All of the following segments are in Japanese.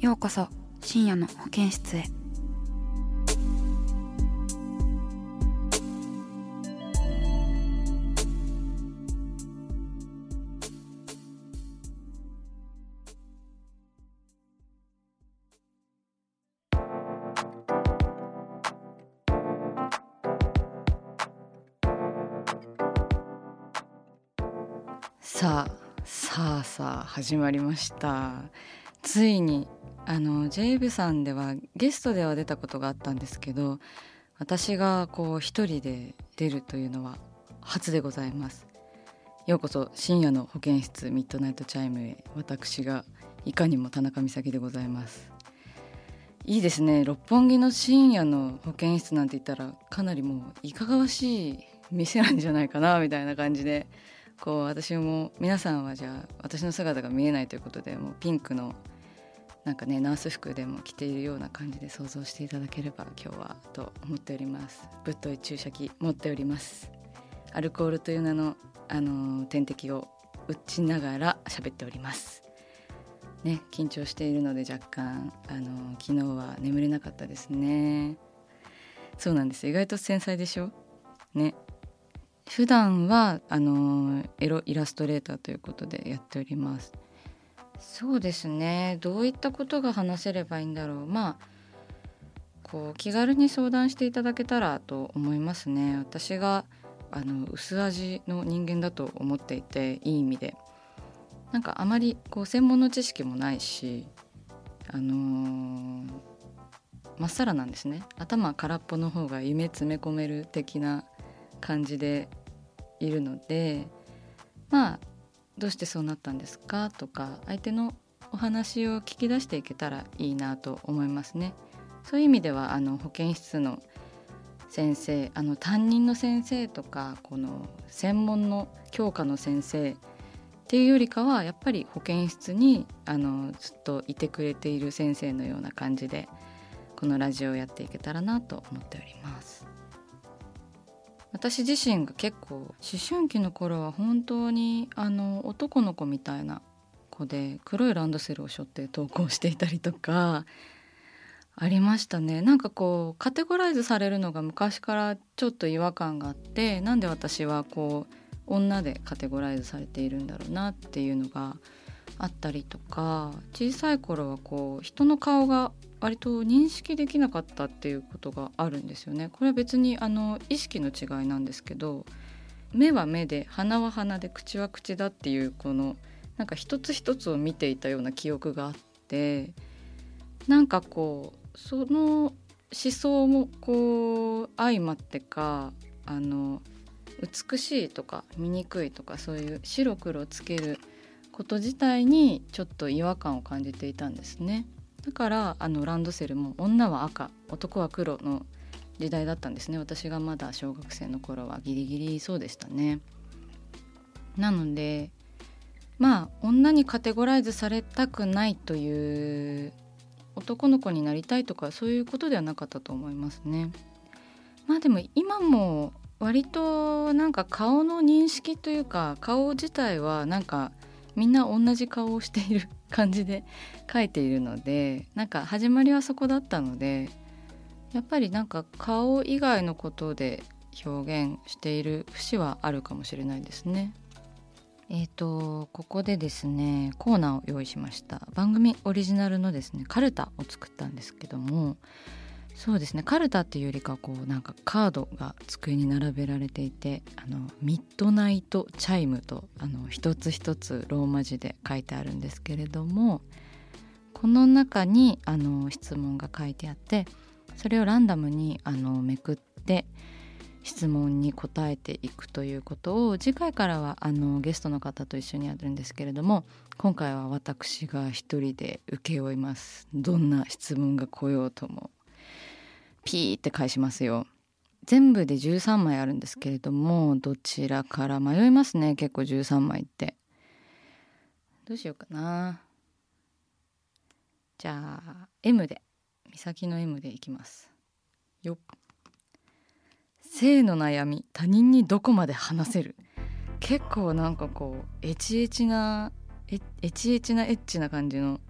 ようこそ深夜の保健室へ。さあさあさあ始まりました。ついにあの j ブさんではゲストでは出たことがあったんですけど私がこう一人で出るというのは初でございます。ようこそ深夜の保健室ミッドナイトチャイムへ私がいかにも田中美咲でございます。いいですね。六本木の深夜の保健室なんて言ったらかなりもういかがわしい店なんじゃないかなみたいな感じでこう私も皆さんはじゃあ私の姿が見えないということでもうピンクのなんかねナース服でも着ているような感じで想像していただければ今日はと思っております。ぶっとい注射器持っております。アルコールという名のあの点滴を打ちながら喋っております。ね緊張しているので若干あの昨日は眠れなかったですね。そうなんです。意外と繊細でしょ？ね。普段はあのエロイラストレーターということでやっております。そうですね。どういったことが話せればいいんだろう。まあこう気軽に相談していただけたらと思いますね。私があの薄味の人間だと思っていていい意味で。なんかあまりこう専門の知識もないしあのーまっさらなんですね。頭空っぽの方が夢詰め込める的な感じでいるのでまあどうしてそうなったんですか？とか相手のお話を聞き出していけたらいいなと思いますね。そういう意味ではあの保健室の先生あの担任の先生とかこの専門の教科の先生っていうよりかはやっぱり保健室にあのずっといてくれている先生のような感じでこのラジオをやっていけたらなと思っております。私自身が結構思春期の頃は本当にあの男の子みたいな子で黒いランドセルを背負って登校していたりとかありましたね。なんかこうカテゴライズされるのが昔からちょっと違和感があってなんで私はこう女でカテゴライズされているんだろうなっていうのがあったりとか小さい頃はこう人の顔が割と認識できなかったっていうことがあるんですよね。これは別にあの意識の違いなんですけど目は目で鼻は鼻で口は口だっていうこのなんか一つ一つを見ていたような記憶があってなんかこうその思想もこう相まってかあの美しいとか醜いとかそういう白黒つけること自体にちょっと違和感を感じていたんですね。だからあのランドセルも女は赤男は黒の時代だったんですね。私がまだ小学生の頃はギリギリそうでしたね。なのでまあ女にカテゴライズされたくないという男の子になりたいとかそういうことではなかったと思いますね。まあでも今も割となんか顔の認識というか顔自体はなんかみんな同じ顔をしている感じで書いているのでなんか始まりはそこだったのでやっぱりなんか顔以外のことで表現している節はあるかもしれないですね。えーと、ここでですねコーナーを用意しました番組オリジナルのですねカルタを作ったんですけどもそうですね。カルタっていうよりかこうなんかカードが机に並べられていてあのミッドナイトチャイムとあの一つ一つローマ字で書いてあるんですけれどもこの中にあの質問が書いてあってそれをランダムにあのめくって質問に答えていくということを次回からはあのゲストの方と一緒にやるんですけれども今回は私が一人で請け負います。どんな質問が来ようとも。ピーって返しますよ。全部で13枚あるんですけれどもどちらから迷いますね。結構13枚って。どうしようかな。じゃあ M で。美咲の M でいきます。よっ。性の悩み他人にどこまで話せる。結構なんかこうエチエチなエチエチなエッチな感じの。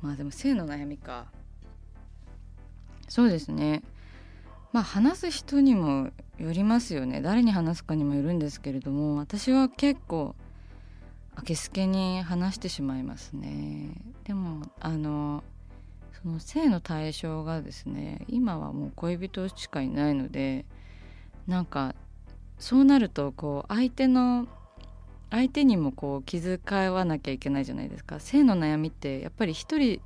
まあでも性の悩みか。そうですね。まあ話す人にもよりますよね。誰に話すかにもよるんですけれども私は結構あけすけに話してしまいますね。でもあのその性の対象がですね今はもう恋人しかいないのでなんかそうなるとこう相手の相手にもこう気遣わなきゃいけないじゃないですか。性の悩みってやっぱり一人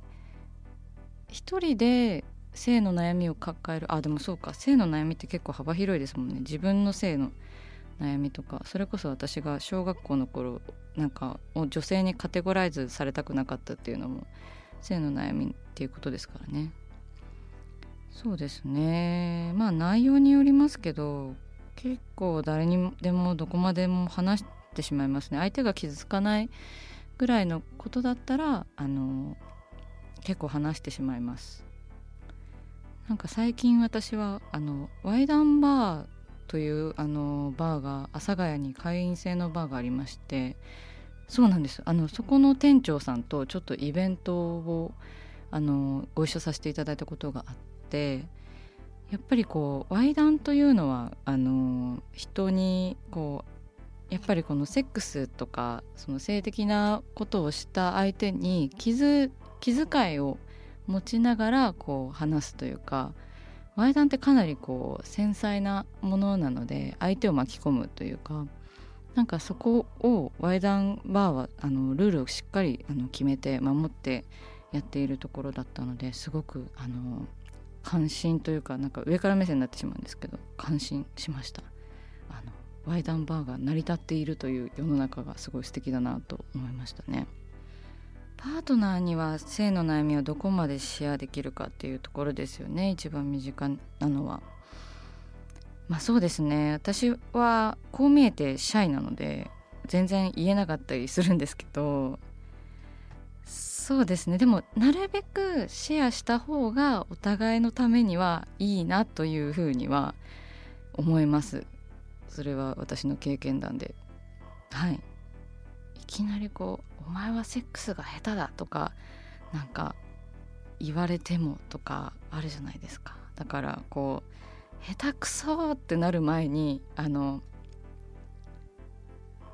一人で性の悩みを抱えるあでもそうか性の悩みって結構幅広いですもんね。自分の性の悩みとかそれこそ私が小学校の頃なんかを女性にカテゴライズされたくなかったっていうのも性の悩みっていうことですからね。そうですね。まあ内容によりますけど結構誰にでもどこまでも話してしまいますね。相手が傷つかないぐらいのことだったらあの結構話してしまいます。なんか最近私はあのワイダンバーというあのバーが阿佐ヶ谷に会員制のバーがありましてそうなんです。あのそこの店長さんとちょっとイベントをあのご一緒させていただいたことがあってやっぱりこうワイダンというのはあの人にこうやっぱりこのセックスとかその性的なことをした相手に気づ気遣いを持ちながらこう話すというかワイダンってかなりこう繊細なものなので相手を巻き込むというかなんかそこをワイダンバーはあのルールをしっかりあの決めて守ってやっているところだったのですごくあの関心というかなんか上から目線になってしまうんですけど感心しました。あのワイダンバーが成り立っているという世の中がすごい素敵だなと思いましたね。パートナーには性の悩みをどこまでシェアできるかっていうところですよね一番身近なのは。まあそうですね。私はこう見えてシャイなので全然言えなかったりするんですけど。そうですね。でもなるべくシェアした方がお互いのためにはいいなというふうには思います。それは私の経験談で。はい。いきなりこう「お前はセックスが下手だ」とかなんか言われてもとかあるじゃないですかだからこう下手くそってなる前にあの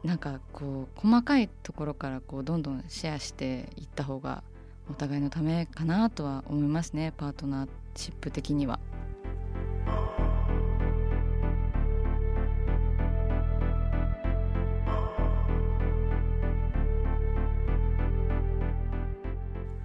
なんかこう細かいところからこうどんどんシェアしていった方がお互いのためかなとは思いますねパートナーシップ的には。